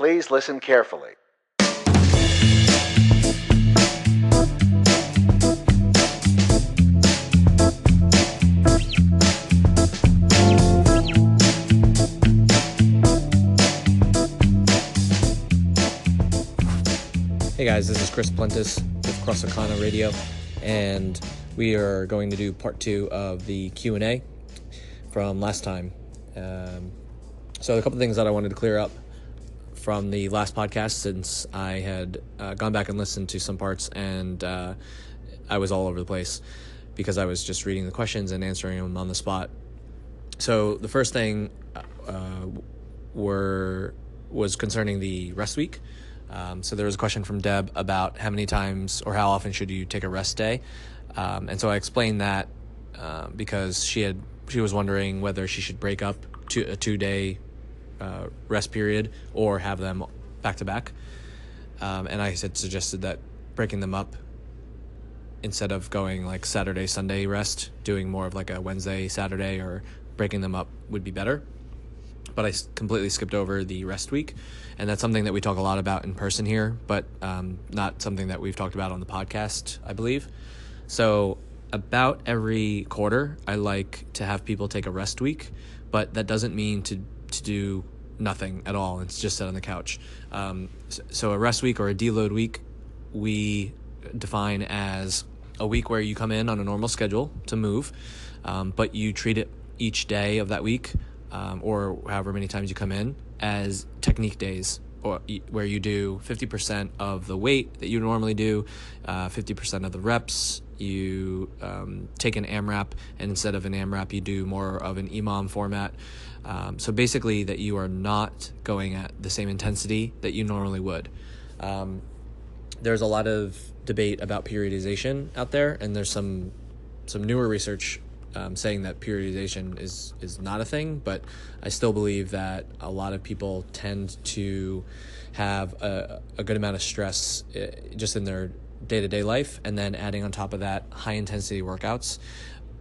Please listen carefully. Hey guys, this is Chris Plentis with Crossacana Radio, and we are going to do part two of the Q and A from last time. Um, so a couple things that I wanted to clear up from the last podcast, since I had uh, gone back and listened to some parts, and uh, I was all over the place because I was just reading the questions and answering them on the spot. So the first thing uh, were was concerning the rest week. Um, so there was a question from Deb about how many times or how often should you take a rest day, um, and so I explained that uh, because she had she was wondering whether she should break up to a two day uh, rest period or have them back to back, um, and I had suggested that breaking them up instead of going like Saturday Sunday rest, doing more of like a Wednesday Saturday or breaking them up would be better but I completely skipped over the rest week. And that's something that we talk a lot about in person here, but um, not something that we've talked about on the podcast, I believe. So, about every quarter, I like to have people take a rest week, but that doesn't mean to, to do nothing at all. and just sit on the couch. Um, so, a rest week or a deload week, we define as a week where you come in on a normal schedule to move, um, but you treat it each day of that week um, or however many times you come in as technique days or where you do 50% of the weight that you normally do, uh, 50% of the reps. You um, take an AMRAP, and instead of an AMRAP, you do more of an EMOM format. Um, so basically, that you are not going at the same intensity that you normally would. Um, there's a lot of debate about periodization out there, and there's some some newer research um, saying that periodization is is not a thing, but I still believe that a lot of people tend to have a, a good amount of stress uh, just in their day to day life, and then adding on top of that high intensity workouts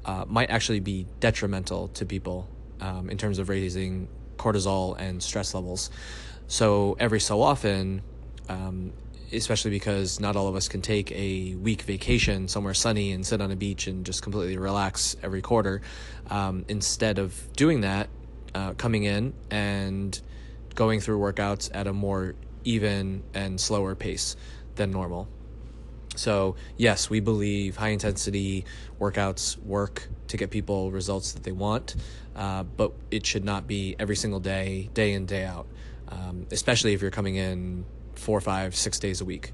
uh, might actually be detrimental to people um, in terms of raising cortisol and stress levels. So every so often, um, especially because not all of us can take a week vacation somewhere sunny and sit on a beach and just completely relax every quarter. Um, instead of doing that, uh, coming in and going through workouts at a more even and slower pace than normal. So, yes, we believe high intensity workouts work to get people results that they want, uh, but it should not be every single day, day in, day out, um, especially if you're coming in four, five, six days a week.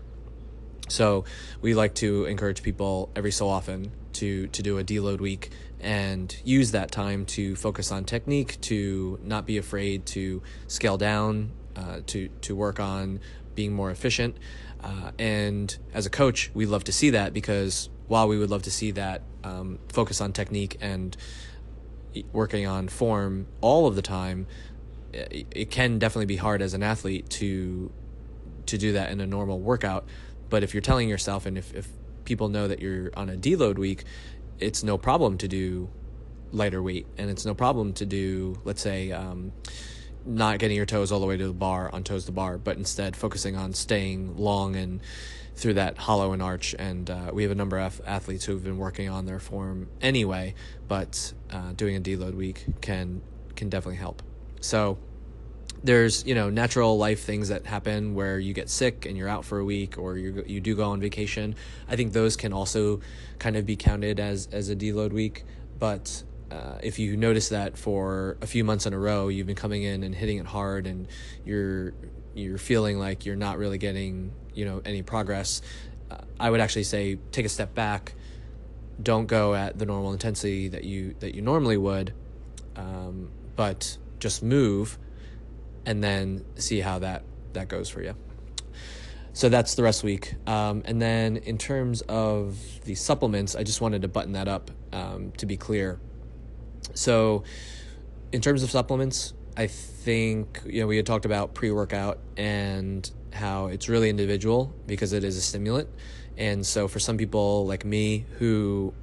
So we like to encourage people every so often to to do a deload week and use that time to focus on technique, to not be afraid to scale down, uh, to to work on being more efficient. Uh, and as a coach, we love to see that because while we would love to see that um, focus on technique and working on form all of the time, it can definitely be hard as an athlete to to do that in a normal workout. But if you're telling yourself, and if, if people know that you're on a deload week, it's no problem to do lighter weight, and it's no problem to do, let's say, um, not getting your toes all the way to the bar on toes to bar, but instead focusing on staying long and through that hollow and arch. And uh, we have a number of athletes who have been working on their form anyway, but uh, doing a deload week can can definitely help. So there's you know natural life things that happen where you get sick and you're out for a week or you you do go on vacation. I think those can also kind of be counted as as a deload week, but uh, if you notice that for a few months in a row you've been coming in and hitting it hard and you're you're feeling like you're not really getting you know any progress, uh, I would actually say take a step back. Don't go at the normal intensity that you that you normally would, um, but just move and then see how that that goes for you. So that's the rest week. Um, and then in terms of the supplements, I just wanted to button that up um, to be clear. So, in terms of supplements, I think you know we had talked about pre workout and how it's really individual because it is a stimulant. And so for some people like me who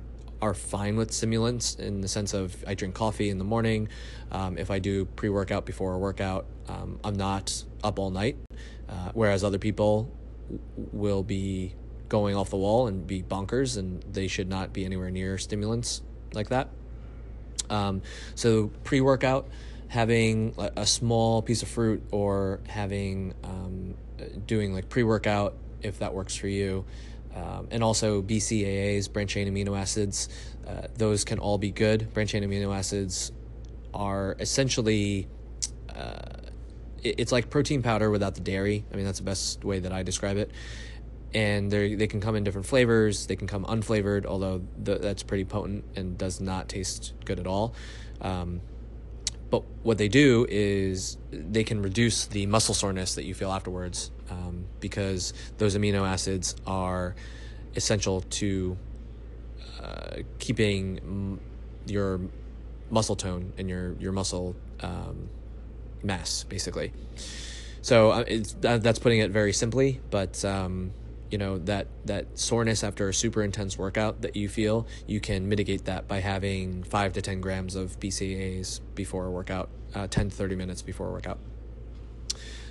are fine with stimulants in the sense of I drink coffee in the morning. Um, if I do pre workout before a workout, um, I'm not up all night. uh, whereas other people will be going off the wall and be bonkers, and they should not be anywhere near stimulants like that. Um, so pre workout, having a, small piece of fruit or having um, doing like pre workout if that works for you. Um, and also BCAAs, branched chain amino acids. Uh, those can all be good. Branched chain amino acids are essentially uh, it, it's like protein powder without the dairy. I mean, that's the best way that I describe it. And they they can come in different flavors. They can come unflavored, although the, that's pretty potent and does not taste good at all. Um, but what they do is they can reduce the muscle soreness that you feel afterwards um, because those amino acids are essential to uh, keeping your muscle tone and your your muscle um, mass, basically. So uh, it's that's putting it very simply, but um, you know that that soreness after a super intense workout that you feel, you can mitigate that by having five to ten grams of BCAAs before a workout, uh, ten to thirty minutes before a workout.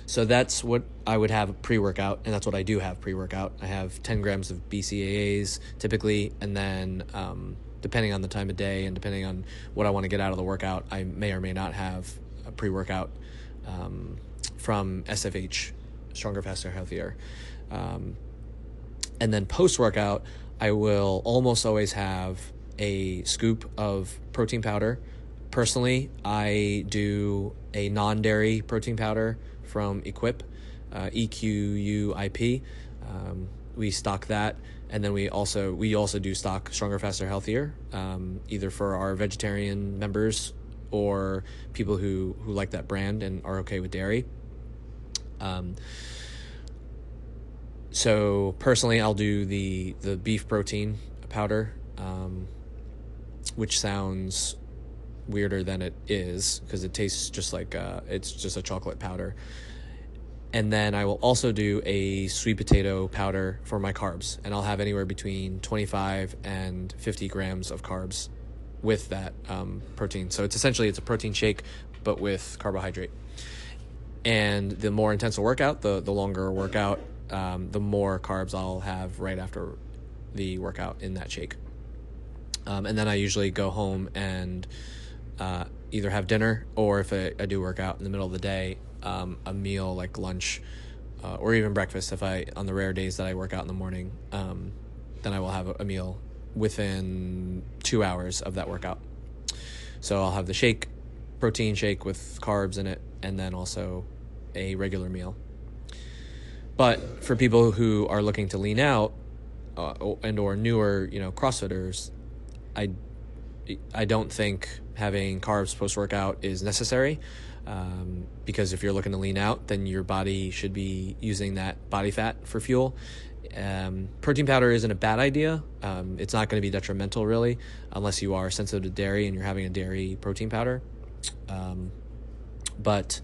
So that's what I would have pre workout, and that's what I do have pre workout. I have 10 grams of BCAAs typically, and then um, depending on the time of day and depending on what I want to get out of the workout, I may or may not have a pre workout um, from SFH, Stronger, Faster, Healthier. Um, and then post workout, I will almost always have a scoop of protein powder. Personally, I do a non dairy protein powder from Equip, uh, E Q U I P. Um, we stock that and then we also we also do stock stronger faster healthier um, either for our vegetarian members or people who who like that brand and are okay with dairy um, so personally i'll do the the beef protein powder um, which sounds weirder than it is because it tastes just like uh, it's just a chocolate powder and then I will also do a sweet potato powder for my carbs, and I'll have anywhere between 25 and 50 grams of carbs with that um, protein. So it's essentially it's a protein shake, but with carbohydrate. And the more intense the workout, the the longer a workout, um, the more carbs I'll have right after the workout in that shake. Um, and then I usually go home and uh, either have dinner or if I, I do work out in the middle of the day, um, a meal like lunch uh, or even breakfast if I on the rare days that I work out in the morning um, then I will have a meal within two hours of that workout so I'll have the shake protein shake with carbs in it and then also a regular meal but for people who are looking to lean out uh, and or newer you know crossfitters I I don't think having carbs post workout is necessary um, because if you're looking to lean out, then your body should be using that body fat for fuel. Um, protein powder isn't a bad idea. Um, it's not going to be detrimental really, unless you are sensitive to dairy and you're having a dairy protein powder. Um, but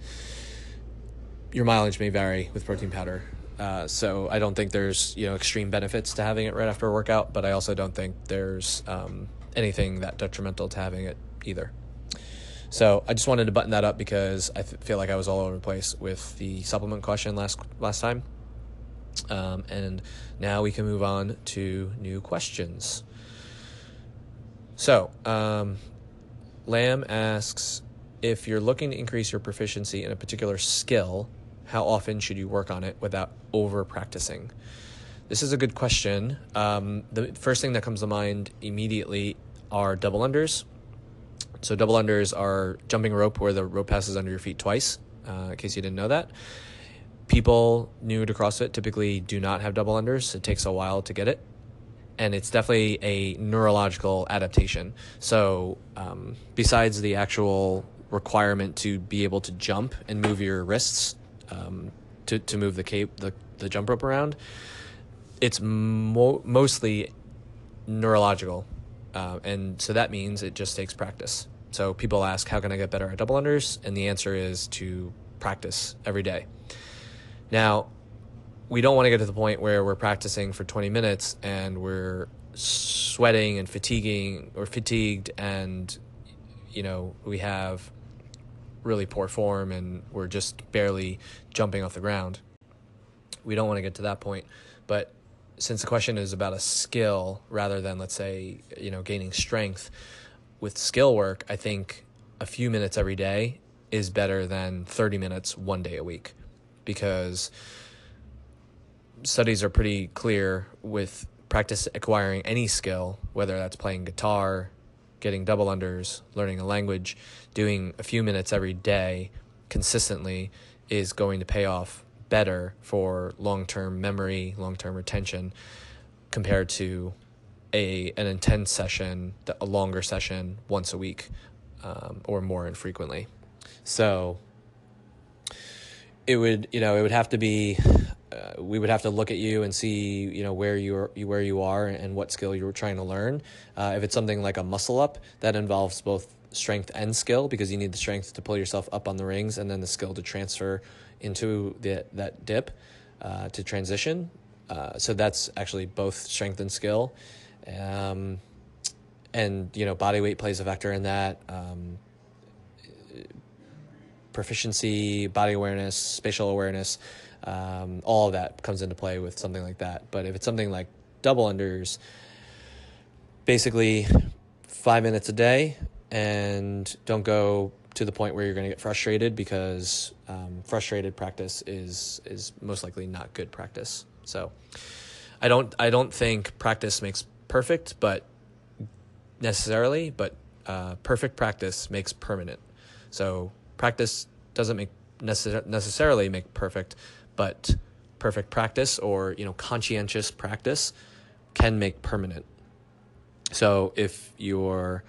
your mileage may vary with protein powder. Uh, so I don't think there's you know extreme benefits to having it right after a workout, but I also don't think there's um, anything that detrimental to having it either. So I just wanted to button that up because I th- feel like I was all over the place with the supplement question last last time. Um, and now we can move on to new questions. So, um, Lamb asks if you're looking to increase your proficiency in a particular skill, how often should you work on it without over practicing? This is a good question. Um, the first thing that comes to mind immediately are double unders. So double unders are jumping rope where the rope passes under your feet twice. Uh, in case you didn't know that, people new to CrossFit typically do not have double unders. It takes a while to get it, and it's definitely a neurological adaptation. So um, besides the actual requirement to be able to jump and move your wrists um, to to move the cape the the jump rope around, it's mo- mostly neurological uh, and so that means it just takes practice. So people ask, how can I get better at double unders? And the answer is to practice every day. Now, we don't want to get to the point where we're practicing for 20 minutes and we're sweating and fatiguing or fatigued and you know we have really poor form and we're just barely jumping off the ground we don't want to get to that point. But since the question is about a skill rather than, let's say, you know, gaining strength, with skill work, I think a few minutes every day is better than 30 minutes one day a week because studies are pretty clear with practice acquiring any skill, whether that's playing guitar, getting double unders, learning a language, doing a few minutes every day consistently is going to pay off better for long-term memory, long-term retention compared to a an intense session, a longer session once a week um, or more infrequently. So it would you know it would have to be we would have to look at you and see you know where you are where you are and what skill you're trying to learn. Uh, if it's something like a muscle up that involves both strength and skill because you need the strength to pull yourself up on the rings and then the skill to transfer into the, that dip uh, to transition. Uh, so that's actually both strength and skill. Um, and, you know, body weight plays a factor in that. Um, proficiency, body awareness, spatial awareness, um, all that comes into play with something like that. But if it's something like double unders, basically five minutes a day and don't go to the point where you're going to get frustrated because um, frustrated practice is is most likely not good practice. So I don't I don't think practice makes perfect, but necessarily, but uh, perfect practice makes permanent. So practice doesn't make necess- necessarily make perfect, but perfect practice or you know conscientious practice can make permanent. So if you're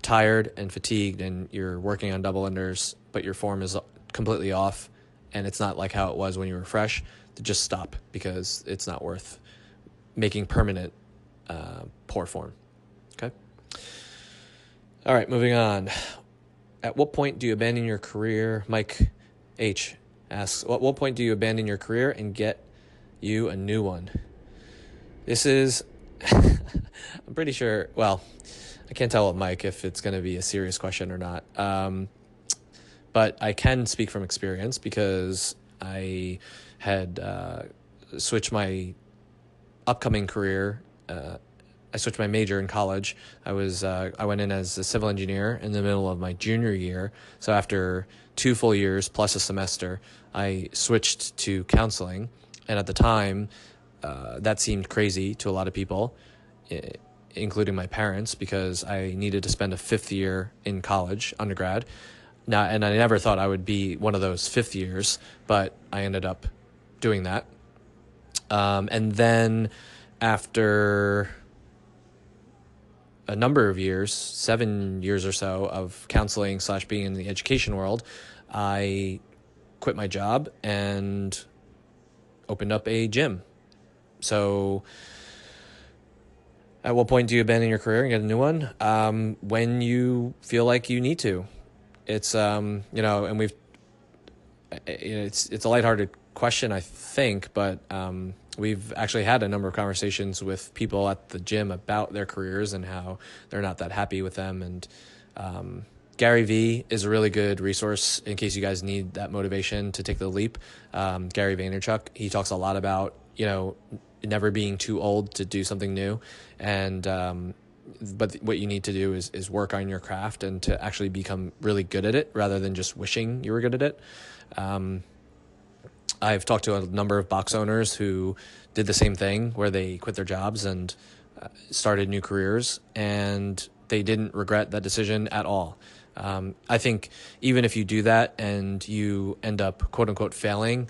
tired and fatigued and you're working on double unders, but your form is completely off and it's not like how it was when you were fresh, just stop because it's not worth making permanent uh, poor form. Okay. All right, moving on. At what point do you abandon your career? Mike H asks, At what point do you abandon your career and get you a new one? This is, I'm pretty sure, well, I can't tell with Mike if it's going to be a serious question or not. Um, but I can speak from experience because I had uh, switched my upcoming career. Uh, I switched my major in college. I was uh, I went in as a civil engineer in the middle of my junior year. So after two full years plus a semester, I switched to counseling. And at the time, uh, that seemed crazy to a lot of people. Including my parents, because I needed to spend a fifth year in college, undergrad. Now, and I never thought I would be one of those fifth years, but I ended up doing that. Um, and then after a number of years, seven years or so of counseling slash being in the education world, I quit my job and opened up a gym. So at what point do you abandon your career and get a new one? Um, when you feel like you need to. It's um, you know, and we've it's it's a lighthearted question, I think, but um, we've actually had a number of conversations with people at the gym about their careers and how they're not that happy with them. And um, Gary Vee is a really good resource in case you guys need that motivation to take the leap. Um, Gary Vaynerchuk, he talks a lot about you know never being too old to do something new and um, but what you need to do is is work on your craft and to actually become really good at it rather than just wishing you were good at it um, I've talked to a number of box owners who did the same thing where they quit their jobs and uh, started new careers and they didn't regret that decision at all. Um, I think even if you do that and you end up quote unquote failing,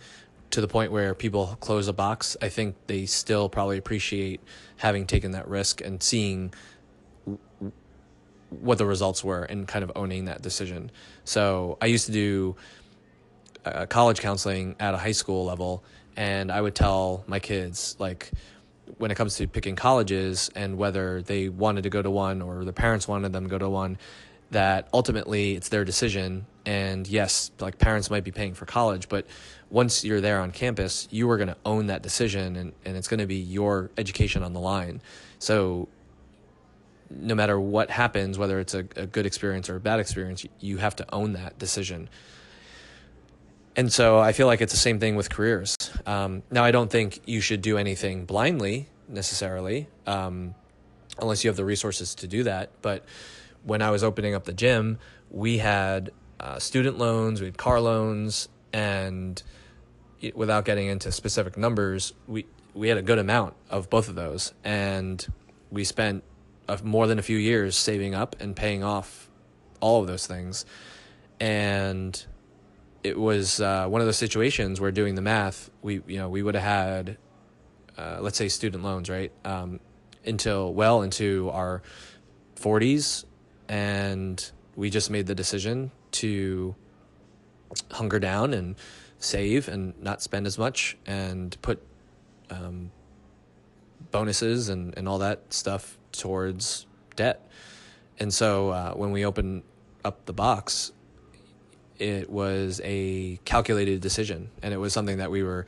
to the point where people close a box, I think they still probably appreciate having taken that risk and seeing what the results were and kind of owning that decision. So I used to do uh, college counseling at a high school level, and I would tell my kids like when it comes to picking colleges and whether they wanted to go to one or their parents wanted them to go to one that ultimately it's their decision and yes like parents might be paying for college but once you're there on campus you are going to own that decision and, and it's going to be your education on the line so no matter what happens whether it's a, a good experience or a bad experience you have to own that decision And so I feel like it's the same thing with careers. Um, now, I don't think you should do anything blindly necessarily, um, unless you have the resources to do that. But when I was opening up the gym, we had uh, student loans, we had car loans, and it, without getting into specific numbers, we we had a good amount of both of those, and we spent a, more than a few years saving up and paying off all of those things, and it was uh, one of those situations where doing the math, we you know we would have had, uh, let's say student loans, right, um, until well into our forties, and we just made the decision to hunker down and save and not spend as much and put um, bonuses and, and all that stuff towards debt. And so uh, when we opened up the box, it was a calculated decision and it was something that we were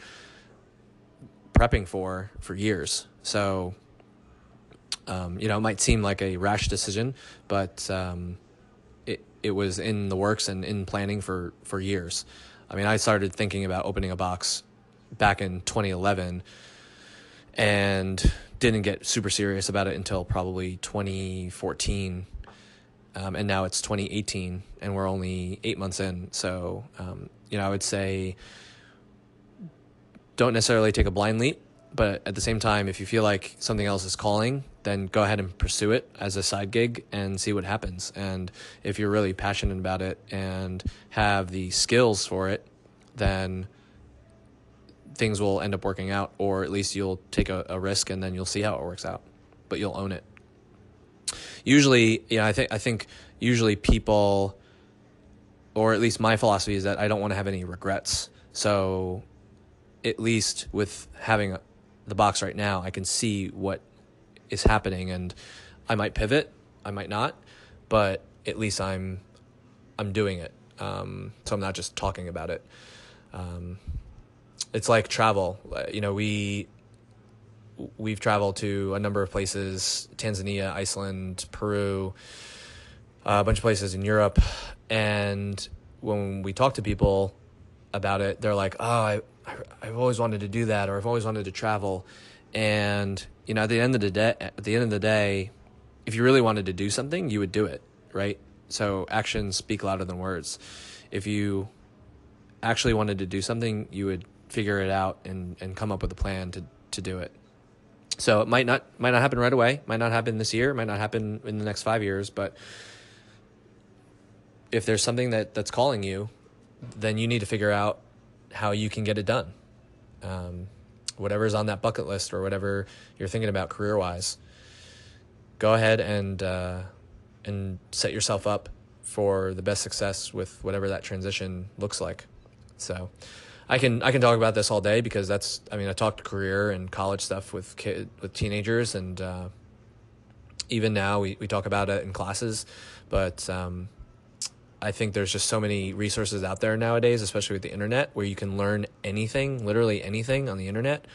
prepping for for years. So, um, you know, it might seem like a rash decision, but um, it, it was in the works and in planning for, for years. I mean, I started thinking about opening a box back in 2011 and didn't get super serious about it until probably 2014 um, and now it's 2018 and we're only eight months in so um, you know i would say don't necessarily take a blind leap but at the same time if you feel like something else is calling then go ahead and pursue it as a side gig and see what happens and if you're really passionate about it and have the skills for it then things will end up working out, or at least you'll take a, a risk and then you'll see how it works out, but you'll own it. Usually, yeah, I think I think usually people, or at least my philosophy is that I don't want to have any regrets. So, at least with having the box right now, I can see what is happening, and I might pivot, I might not, but at least I'm I'm doing it. Um, so I'm not just talking about it. Um, it's like travel. You know, we we've traveled to a number of places: Tanzania, Iceland, Peru, a bunch of places in Europe. And when we talk to people about it, they're like, "Oh, I, I've always wanted to do that, or I've always wanted to travel." And you know, at the end of the day, at the end of the day, if you really wanted to do something, you would do it, right? So actions speak louder than words. If you actually wanted to do something, you would figure it out and, and come up with a plan to, to do it. So it might not might not happen right away, might not happen this year, might not happen in the next five years, but if there's something that, that's calling you, then you need to figure out how you can get it done. Um, whatever's on that bucket list or whatever you're thinking about career wise, go ahead and uh, and set yourself up for the best success with whatever that transition looks like. So I can I can talk about this all day because that's I mean I talked career and college stuff with kid with teenagers and uh, even now we, we talk about it in classes, but um, I think there's just so many resources out there nowadays, especially with the internet, where you can learn anything, literally anything on the internet,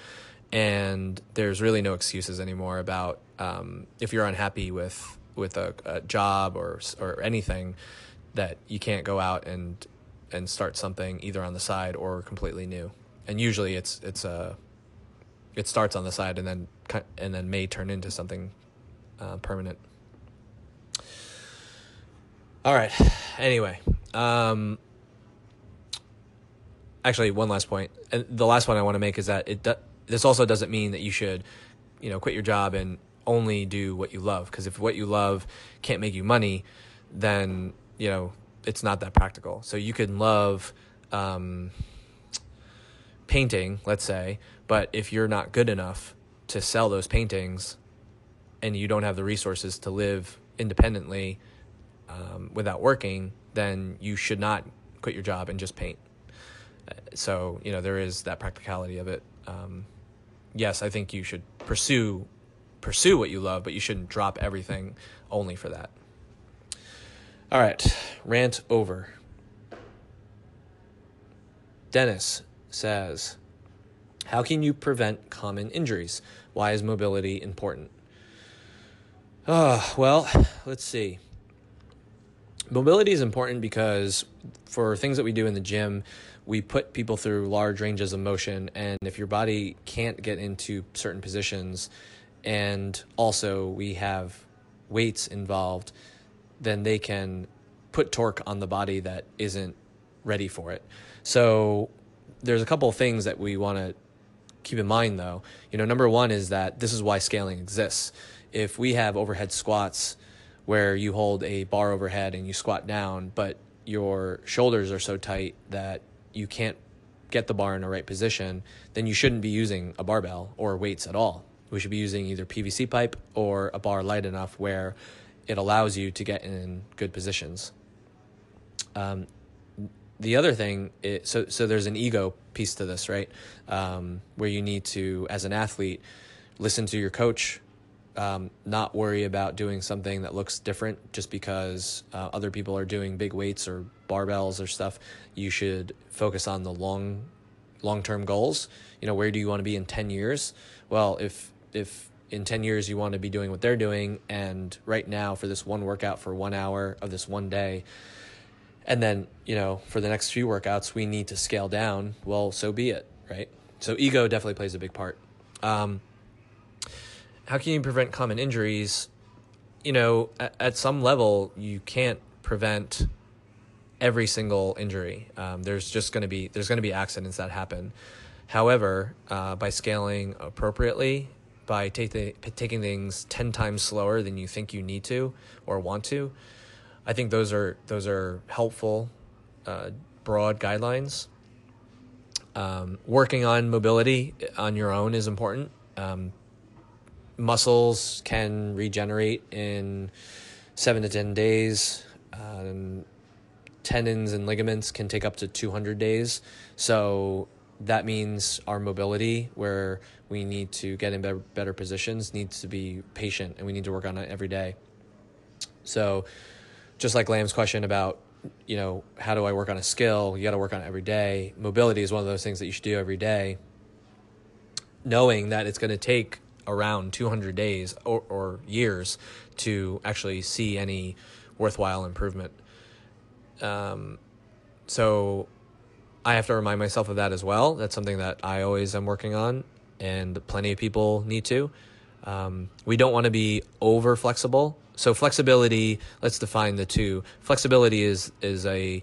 and there's really no excuses anymore about um, if you're unhappy with with a, a job or or anything that you can't go out and and start something either on the side or completely new. And usually it's it's a it starts on the side and then and then may turn into something uh, permanent. All right. Anyway, um, actually, one last point, and the last one I want to make is that it do- this also doesn't mean that you should, you know, quit your job and only do what you love. Because if what you love can't make you money, then you know it's not that practical. So you can love um, painting, let's say, but if you're not good enough to sell those paintings and you don't have the resources to live independently um, without working, then you should not quit your job and just paint. So, you know, there is that practicality of it. Um, yes, I think you should pursue pursue what you love, but you shouldn't drop everything only for that. All right, rant over. Dennis says, How can you prevent common injuries? Why is mobility important? Oh, well, let's see. Mobility is important because for things that we do in the gym, we put people through large ranges of motion, and if your body can't get into certain positions, and also we have weights involved, then they can put torque on the body that isn't ready for it. So there's a couple of things that we want to keep in mind though. You know, number one is that this is why scaling exists. If we have overhead squats where you hold a bar overhead and you squat down, but your shoulders are so tight that you can't get the bar in the right position, then you shouldn't be using a barbell or weights at all. We should be using either PVC pipe or a bar light enough where it allows you to get in good positions. Um, the other thing, is, so so there's an ego piece to this, right? Um, where you need to, as an athlete, listen to your coach, um, not worry about doing something that looks different just because uh, other people are doing big weights or barbells or stuff. You should focus on the long, long term goals. You know, where do you want to be in ten years? Well, if if in 10 years you want to be doing what they're doing and right now for this one workout for one hour of this one day and then you know for the next few workouts we need to scale down well so be it right so ego definitely plays a big part um, how can you prevent common injuries? You know at, at some level you can't prevent every single injury. Um, there's just going to be there's going to be accidents that happen. However uh, by scaling appropriately by taking taking things 10 times slower than you think you need to or want to i think those are those are helpful uh, broad guidelines. Um, working on mobility on your own is important. Um, muscles can regenerate in seven to ten days um, tendons and ligaments can take up to 200 days so that means our mobility, where we need to get in better, better positions, needs to be patient and we need to work on it every day. So, just like Lamb's question about, you know, how do I work on a skill? You got to work on it every day. Mobility is one of those things that you should do every day, knowing that it's going to take around 200 days or, or years to actually see any worthwhile improvement. Um, so I have to remind myself of that as well. That's something that I always am working on, and plenty of people need to. Um, we don't want to be over flexible. So flexibility, let's define the two. Flexibility is is a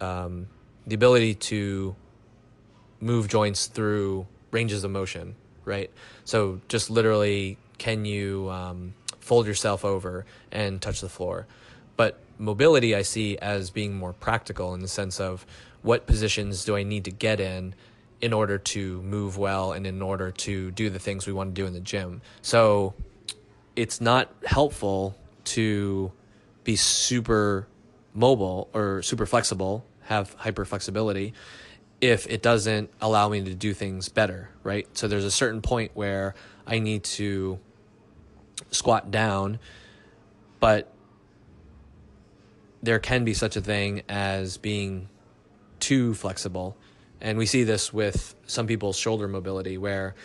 um, the ability to move joints through ranges of motion, right? So just literally, can you um, fold yourself over and touch the floor? But mobility, I see as being more practical in the sense of what positions do I need to get in in order to move well and in order to do the things we want to do in the gym. So it's not helpful to be super mobile or super flexible, have hyper flexibility if it doesn't allow me to do things better, right? So there's a certain point where I need to squat down, but there can be such a thing as being too flexible. And we see this with some people's shoulder mobility where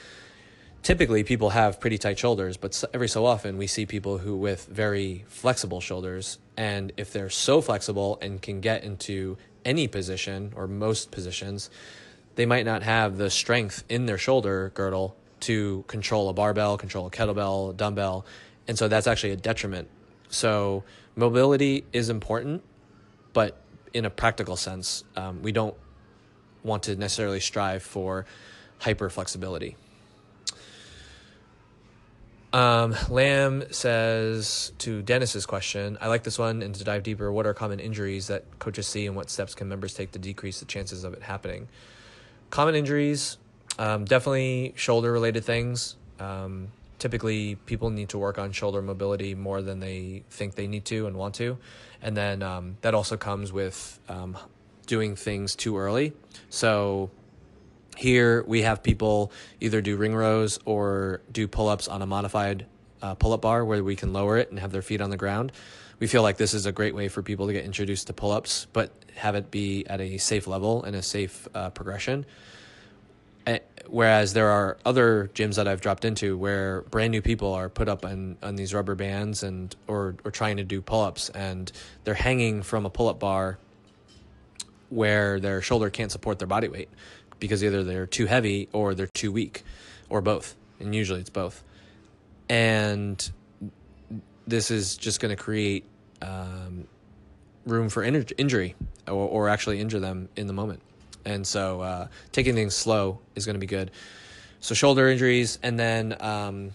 typically people have pretty tight shoulders, but every so often we see people who with very flexible shoulders. And if they're so flexible and can get into any position or most positions, they might not have the strength in their shoulder girdle to control a barbell, control a kettlebell, dumbbell. And so that's actually a detriment. So mobility is important, but in a practical sense, um, we don't want to necessarily strive for hyper flexibility. Um, Lamb says to Dennis's question, I like this one, and to dive deeper, what are common injuries that coaches see, and what steps can members take to decrease the chances of it happening? Common injuries, um, definitely shoulder related things. Um, typically people need to work on shoulder mobility more than they think they need to and want to and then um, that also comes with um, doing things too early so here we have people either do ring rows or do pull-ups on a modified uh, pull-up bar where we can lower it and have their feet on the ground. We feel like this is a great way for people to get introduced to pull-ups but have it be at a safe level and a safe uh, progression. Whereas there are other gyms that I've dropped into where brand new people are put up on, on these rubber bands and or or trying to do pull ups and they're hanging from a pull up bar where their shoulder can't support their body weight because either they're too heavy or they're too weak or both. And usually it's both. And this is just going to create um, room for in- injury or, or, actually injure them in the moment. And so uh, taking things slow is going to be good. So shoulder injuries and then um,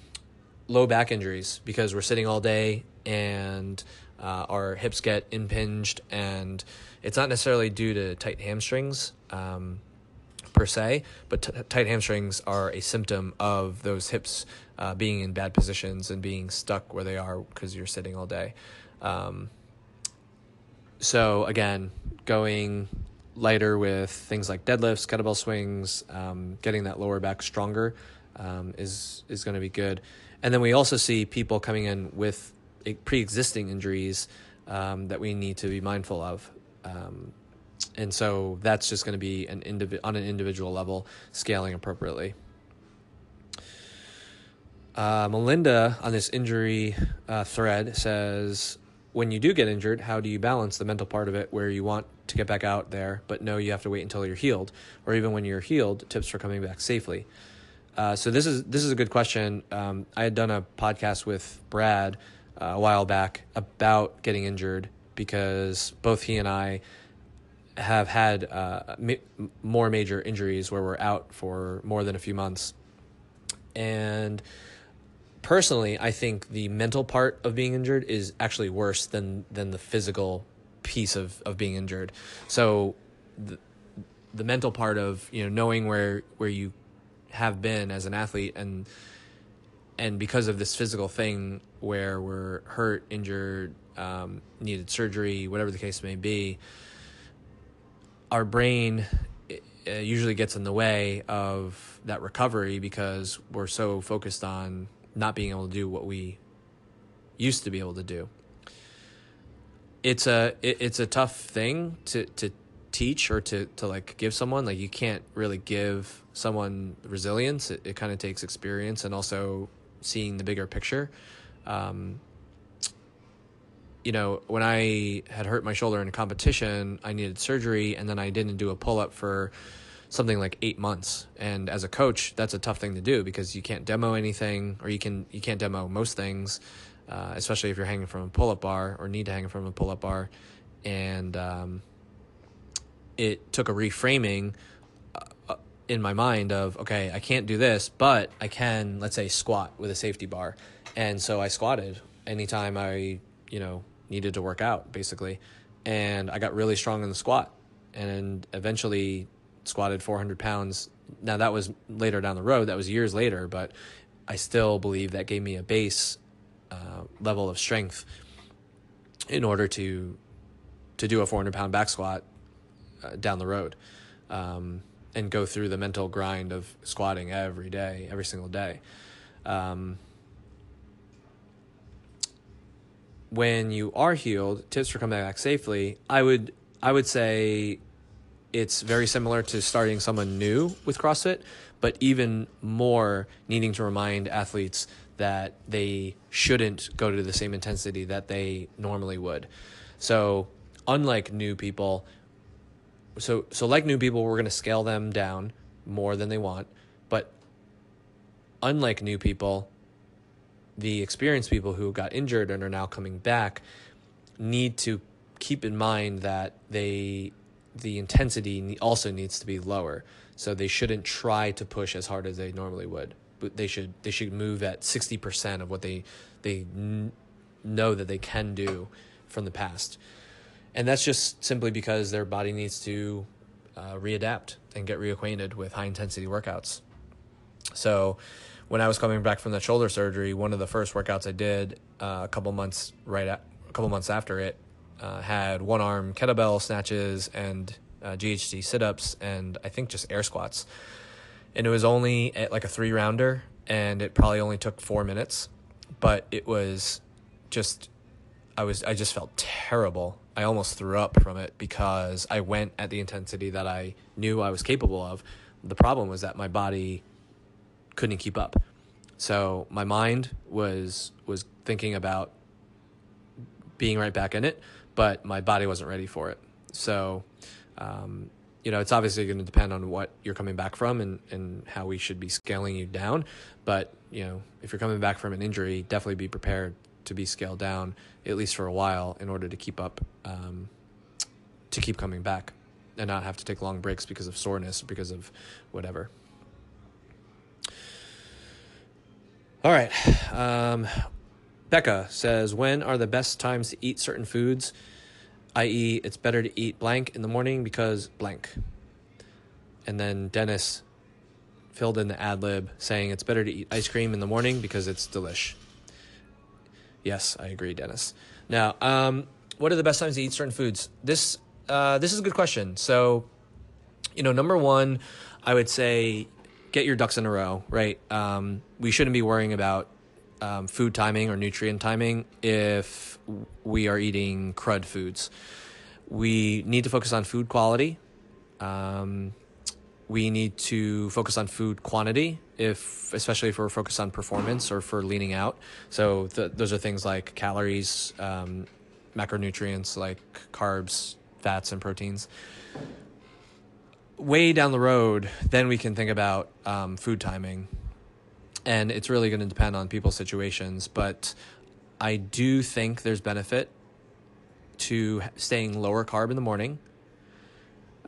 low back injuries because we're sitting all day and uh, our hips get impinged and it's not necessarily due to tight hamstrings um, per se, but t- tight hamstrings are a symptom of those hips uh, being in bad positions and being stuck where they are because you're sitting all day. Um, so again, going lighter with things like deadlifts, kettlebell swings, um, getting that lower back stronger um, is is going to be good. And then we also see people coming in with pre-existing injuries um, that we need to be mindful of. And so that's just going to be an indivi- on an individual level, scaling appropriately. Uh, Melinda on this injury uh, thread says, when you do get injured, how do you balance the mental part of it where you want to get back out there, but no, you have to wait until you're healed, or even when you're healed, tips for coming back safely. Uh, so this is this is a good question. Um, I had done a podcast with Brad uh, a while back about getting injured because both he and I have had uh, ma- more major injuries where we're out for more than a few months. And personally, I think the mental part of being injured is actually worse than than the physical piece of, of being injured. So the, the mental part of, you know, knowing where where you have been as an athlete and and because of this physical thing where we're hurt, injured, um, needed surgery, whatever the case may be, our brain uh, usually gets in the way of that recovery because we're so focused on not being able to do what we used to be able to do. It's a it, it's a tough thing to to teach or to to like give someone like you can't really give someone resilience. It, it kind of takes experience and also seeing the bigger picture. Um, you know, when I had hurt my shoulder in a competition, I needed surgery, and then I didn't do a pull up for something like eight months. And as a coach, that's a tough thing to do because you can't demo anything, or you can you can't demo most things, uh, especially if you're hanging from a pull up bar or need to hang from a pull up bar. And um, it took a reframing uh, in my mind of okay, I can't do this, but I can, let's say, squat with a safety bar. And so I squatted anytime I, you know, needed to work out basically. And I got really strong in the squat and eventually squatted 400 pounds. Now that was later down the road, that was years later, but I still believe that gave me a base uh, level of strength in order to to do a 400 pound back squat uh, down the road um, and go through the mental grind of squatting every day, every single day. Um, when you are healed, tips for coming back safely, I would I would say it's very similar to starting someone new with CrossFit, but even more needing to remind athletes that they shouldn't go to the same intensity that they normally would. So, unlike new people, so so like new people, we're going to scale them down more than they want, but unlike new people, the experienced people who got injured and are now coming back need to keep in mind that they the intensity also needs to be lower. So they shouldn't try to push as hard as they normally would. But they should they should move at sixty percent of what they they n- know that they can do from the past, and that's just simply because their body needs to uh, readapt and get reacquainted with high intensity workouts. So when I was coming back from the shoulder surgery, one of the first workouts I did uh, a couple months right at, a couple months after it uh, had one arm kettlebell snatches and uh, GHD sit ups and I think just air squats, and it was only at like a three rounder and it probably only took four minutes, but it was just I was I just felt terrible. I almost threw up from it because I went at the intensity that I knew I was capable of. The problem was that my body couldn't keep up. So my mind was was thinking about being right back in it, but my body wasn't ready for it. So Um, you know, it's obviously going to depend on what you're coming back from and, and how we should be scaling you down. But, you know, if you're coming back from an injury, definitely be prepared to be scaled down, at least for a while, in order to keep up, um, to keep coming back and not have to take long breaks because of soreness or because of whatever. All right. Um, Becca says, When are the best times to eat certain foods? i.e., it's better to eat blank in the morning because blank. And then Dennis filled in the ad lib saying it's better to eat ice cream in the morning because it's delish. Yes, I agree, Dennis. Now, um, what are the best times to eat certain foods? This uh, this is a good question. So, you know, number one, I would say get your ducks in a row. Right? Um, we shouldn't be worrying about um, food timing or nutrient timing if we are eating crud foods. We need to focus on food quality. Um, we need to focus on food quantity, if especially if we're focused on performance or for leaning out. So th- those are things like calories, um, macronutrients like carbs, fats, and proteins. Way down the road, then we can think about um, food timing and it's really going to depend on people's situations. But I do think there's benefit to staying lower carb in the morning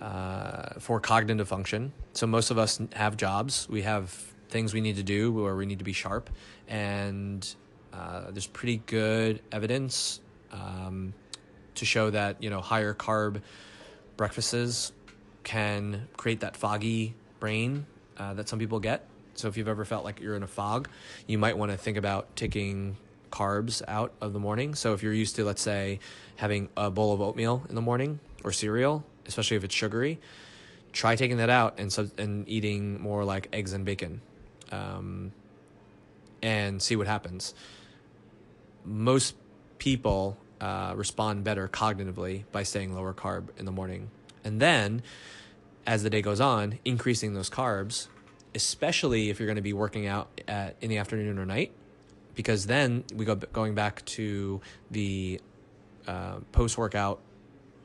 uh, for cognitive function. So most of us have jobs. We have things we need to do where we need to be sharp, and uh, there's pretty good evidence um, to show that you know higher carb breakfasts can create that foggy brain uh, that some people get so if you've ever felt like you're in a fog, you might want to think about taking carbs out of the morning. So if you're used to, let's say, having a bowl of oatmeal in the morning or cereal, especially if it's sugary, try taking that out and sub- and eating more like eggs and bacon, um, and see what happens. Most people uh, respond better cognitively by staying lower carb in the morning, and then as the day goes on, increasing those carbs especially if you're going to be working out at, in the afternoon or night, because then we go going back to the uh, post workout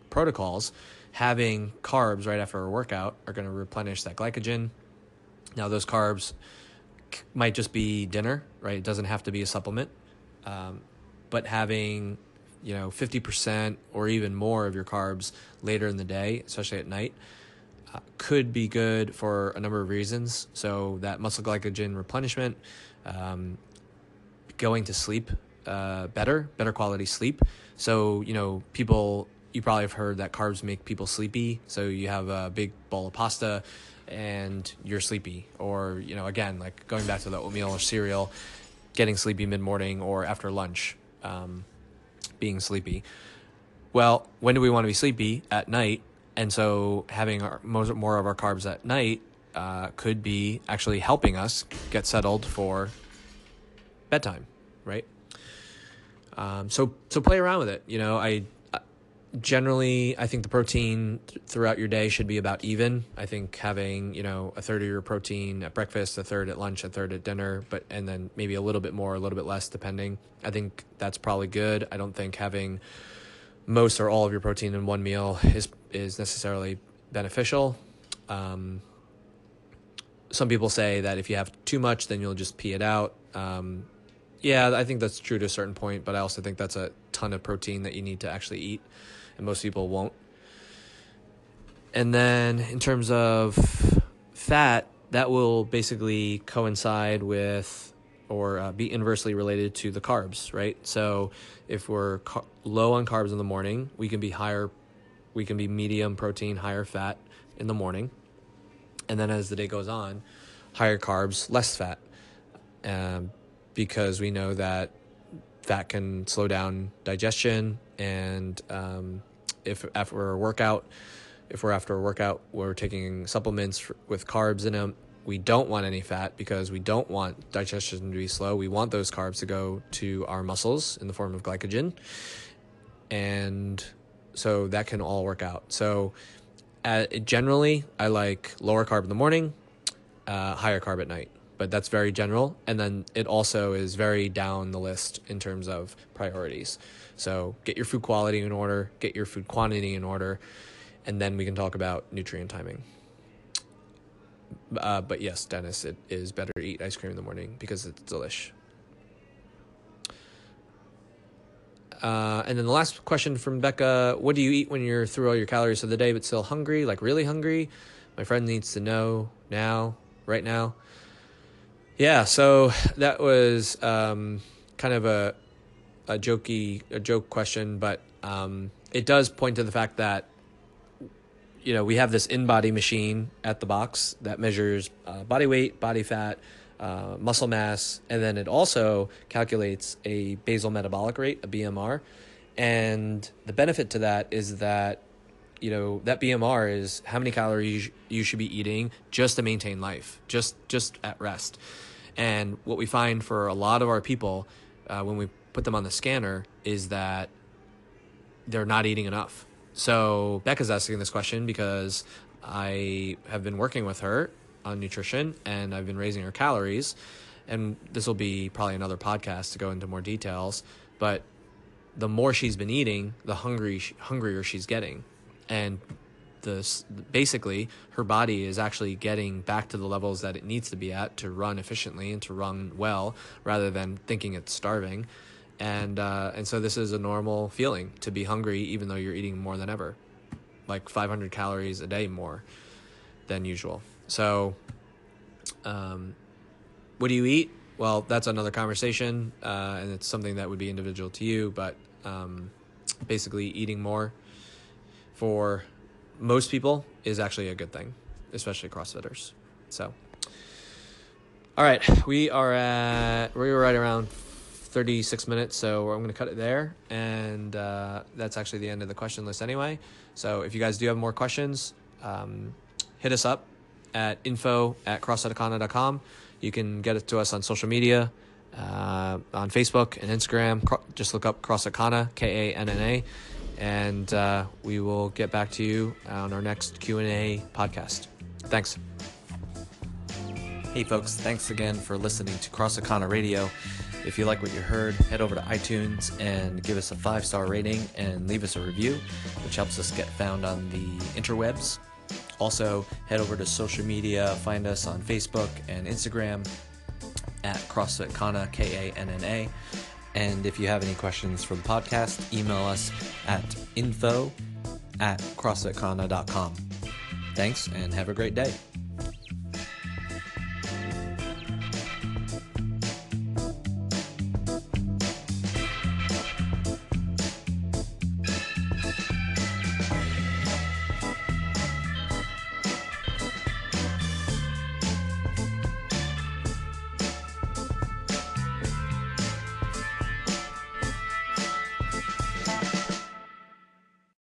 protocols. Having carbs right after a workout are going to replenish that glycogen. Now, those carbs might just be dinner, right? It doesn't have to be a supplement. Um, but having you know 50% or even more of your carbs later in the day, especially at night, uh, could be good for a number of reasons. So that muscle glycogen replenishment, um, going to sleep uh, better, better quality sleep. So you know, people you probably have heard that carbs make people sleepy. So you have a big bowl of pasta and you're sleepy, or you know, again, like going back to the oatmeal or cereal, getting sleepy mid morning or after lunch, um, being sleepy. Well, when do we want to be sleepy? At night and so having our, more of our carbs at night uh, could be actually helping us get settled for bedtime, right? Um, so so play around with it. You know, I generally I think the protein th- throughout your day should be about even. I think having you know a third of your protein at breakfast, a third at lunch, a third at dinner, but and then maybe a little bit more, a little bit less, depending. I think that's probably good. I don't think having most or all of your protein in one meal is is necessarily beneficial. Um, some people say that if you have too much, then you'll just pee it out. Um, yeah, I think that's true to a certain point, but I also think that's a ton of protein that you need to actually eat, and most people won't. And then in terms of fat, that will basically coincide with or uh, be inversely related to the carbs, right? So if we're car- low on carbs in the morning, we can be higher we can be medium protein, higher fat in the morning. And then as the day goes on, higher carbs, less fat. Um, because we know that fat can slow down digestion. And um, if after a workout, if we're after a workout, we're taking supplements for, with carbs in them. We don't want any fat because we don't want digestion to be slow. We want those carbs to go to our muscles in the form of glycogen. And so that can all work out. So uh, generally, I like lower carb in the morning, uh, higher carb at night. But that's very general. And then it also is very down the list in terms of priorities. So get your food quality in order, get your food quantity in order, and then we can talk about nutrient timing. Uh, but yes, Dennis, it is better to eat ice cream in the morning because it's delish. Uh, and then the last question from Becca What do you eat when you're through all your calories of the day but still hungry? Like, really hungry? My friend needs to know now, right now. Yeah, so that was um, kind of a, a jokey, a joke question, but um, it does point to the fact that you know we have this InBody machine at the box that measures uh, body weight, body fat, uh, muscle mass, and then it also calculates a basal metabolic rate, a BMR. And the benefit to that is that, you know, that BMR is how many calories you should be eating just to maintain life, just just at rest. And what we find for a lot of our people uh, when we put them on the scanner is that they're not eating enough. So Becca's asking this question because I have been working with her on nutrition and I've been raising her calories. And this will be probably another podcast to go into more details. But the more she's been eating, the hungry hungrier she's getting, and the basically her body is actually getting back to the levels that it needs to be at to run efficiently and to run well, rather than thinking it's starving. And uh, and so this is a normal feeling to be hungry, even though you're eating more than ever, like 500 calories a day more than usual. So, um, what do you eat? Well, that's another conversation, uh, and it's something that would be individual to you. But um, basically, eating more for most people is actually a good thing, especially CrossFitters. So, all right, we are at we were right around 36 minutes, so I'm going to cut it there. And uh, that's actually the end of the question list anyway. So if you guys do have more questions, um, hit us up at info at crossfitkanna.com. You can get it to us on social media, uh, on Facebook and Instagram. Just look up CrossFit K A N N A, and uh, we will get back to you on our next Q and A podcast. Thanks. Hey folks, thanks again for listening to CrossFit Radio. If you like what you heard, head over to iTunes and give us a five star rating and leave us a review, which helps us get found on the interwebs. Also, head over to social media, find us on Facebook and Instagram at CrossFit Kanna, K A N N A. And if you have any questions for the podcast, email us at info at crossfitkanna.com. Thanks and have a great day.